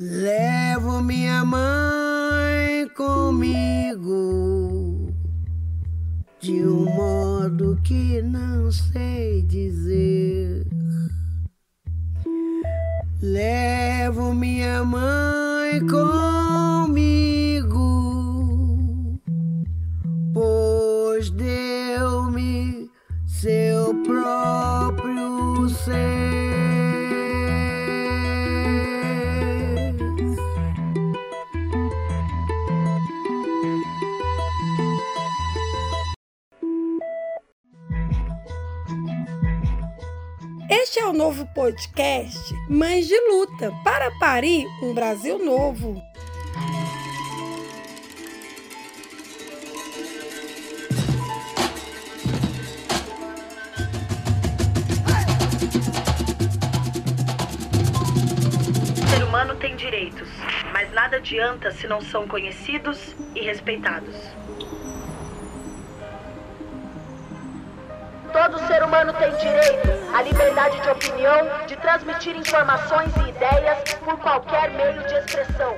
Levo minha mãe comigo de um modo que não sei dizer. Levo minha mãe comigo, Este é o novo podcast Mães de Luta para parir um Brasil novo. O ser humano tem direitos, mas nada adianta se não são conhecidos e respeitados. Todo ser humano tem direito à liberdade de opinião, de transmitir informações e ideias por qualquer meio de expressão.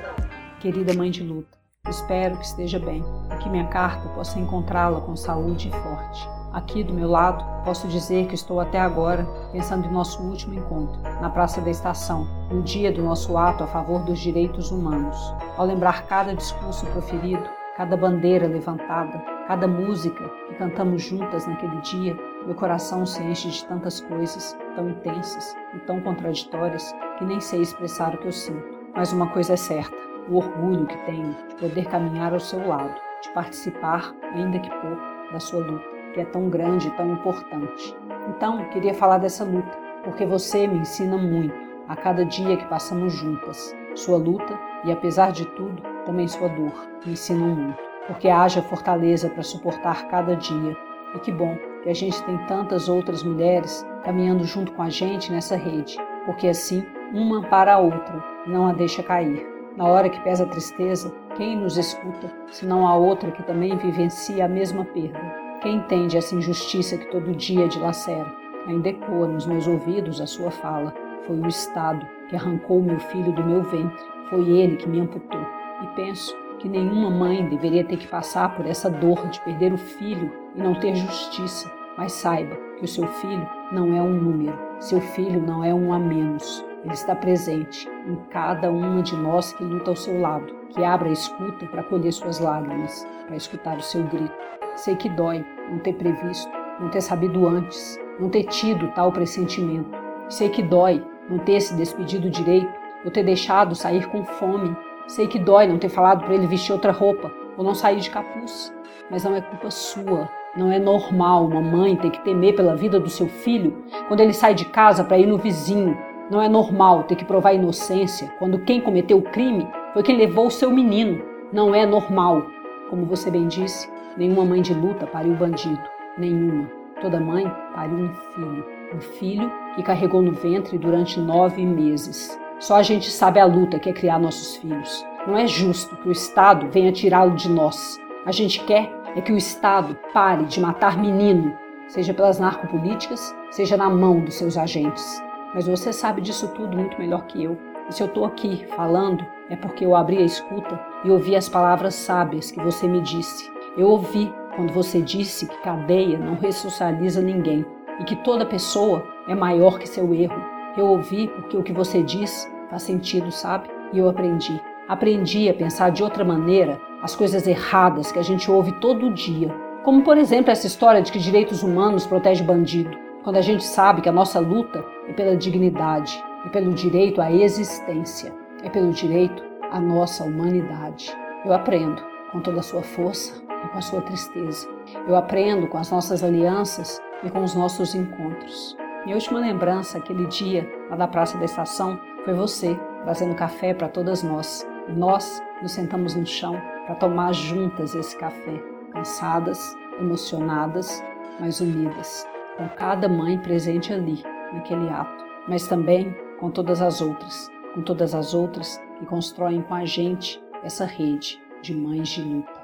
Querida mãe de luta, espero que esteja bem e que minha carta possa encontrá-la com saúde e forte. Aqui do meu lado, posso dizer que estou até agora pensando em nosso último encontro, na Praça da Estação, no dia do nosso ato a favor dos direitos humanos. Ao lembrar cada discurso proferido, cada bandeira levantada, cada música que cantamos juntas naquele dia, meu coração se enche de tantas coisas tão intensas e tão contraditórias que nem sei expressar o que eu sinto. Mas uma coisa é certa: o orgulho que tenho de poder caminhar ao seu lado, de participar, ainda que pouco, da sua luta, que é tão grande e tão importante. Então, queria falar dessa luta, porque você me ensina muito a cada dia que passamos juntas. Sua luta e, apesar de tudo, também sua dor me ensinam muito, porque haja fortaleza para suportar cada dia. E que bom que a gente tem tantas outras mulheres caminhando junto com a gente nessa rede, porque assim uma para a outra não a deixa cair. Na hora que pesa a tristeza, quem nos escuta, senão a outra que também vivencia a mesma perda? Quem entende essa injustiça que todo dia dilacera? Ainda ecoa nos meus ouvidos a sua fala. Foi o Estado que arrancou meu filho do meu ventre. Foi ele que me amputou. E penso que nenhuma mãe deveria ter que passar por essa dor de perder o filho e não ter justiça. Mas saiba que o seu filho não é um número, seu filho não é um a menos. Ele está presente em cada uma de nós que luta ao seu lado, que abre a escuta para colher suas lágrimas, para escutar o seu grito. Sei que dói não ter previsto, não ter sabido antes, não ter tido tal pressentimento. Sei que dói não ter se despedido direito, ou ter deixado sair com fome. Sei que dói não ter falado para ele vestir outra roupa, ou não sair de capuz. Mas não é culpa sua, não é normal uma mãe ter que temer pela vida do seu filho quando ele sai de casa para ir no vizinho. Não é normal ter que provar inocência quando quem cometeu o crime foi quem levou o seu menino. Não é normal. Como você bem disse, nenhuma mãe de luta pariu bandido. Nenhuma. Toda mãe pariu um filho. Um filho que carregou no ventre durante nove meses. Só a gente sabe a luta que é criar nossos filhos. Não é justo que o Estado venha tirá-lo de nós. A gente quer é que o Estado pare de matar menino, seja pelas narcopolíticas, seja na mão dos seus agentes. Mas você sabe disso tudo muito melhor que eu. E se eu estou aqui falando, é porque eu abri a escuta e ouvi as palavras sábias que você me disse. Eu ouvi quando você disse que cadeia não ressocializa ninguém e que toda pessoa é maior que seu erro. Eu ouvi porque o que você diz faz sentido, sabe? E eu aprendi. Aprendi a pensar de outra maneira as coisas erradas que a gente ouve todo dia. Como, por exemplo, essa história de que direitos humanos protege bandido, quando a gente sabe que a nossa luta é pela dignidade, é pelo direito à existência, é pelo direito à nossa humanidade. Eu aprendo com toda a sua força e com a sua tristeza. Eu aprendo com as nossas alianças e com os nossos encontros. Minha última lembrança, aquele dia lá da Praça da Estação, foi você trazendo café para todas nós. E nós nos sentamos no chão para tomar juntas esse café, cansadas, emocionadas, mas unidas, com cada mãe presente ali, naquele ato, mas também com todas as outras, com todas as outras que constroem com a gente essa rede de mães de luta.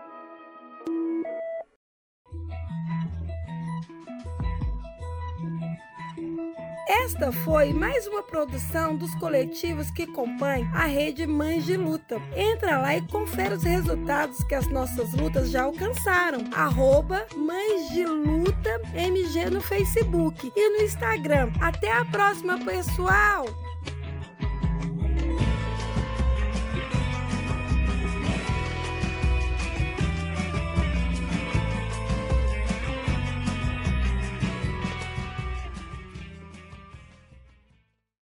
Esta foi mais uma produção dos coletivos que compõem a rede Mães de Luta. Entra lá e confere os resultados que as nossas lutas já alcançaram. Arroba Mães de Luta MG no Facebook e no Instagram. Até a próxima, pessoal!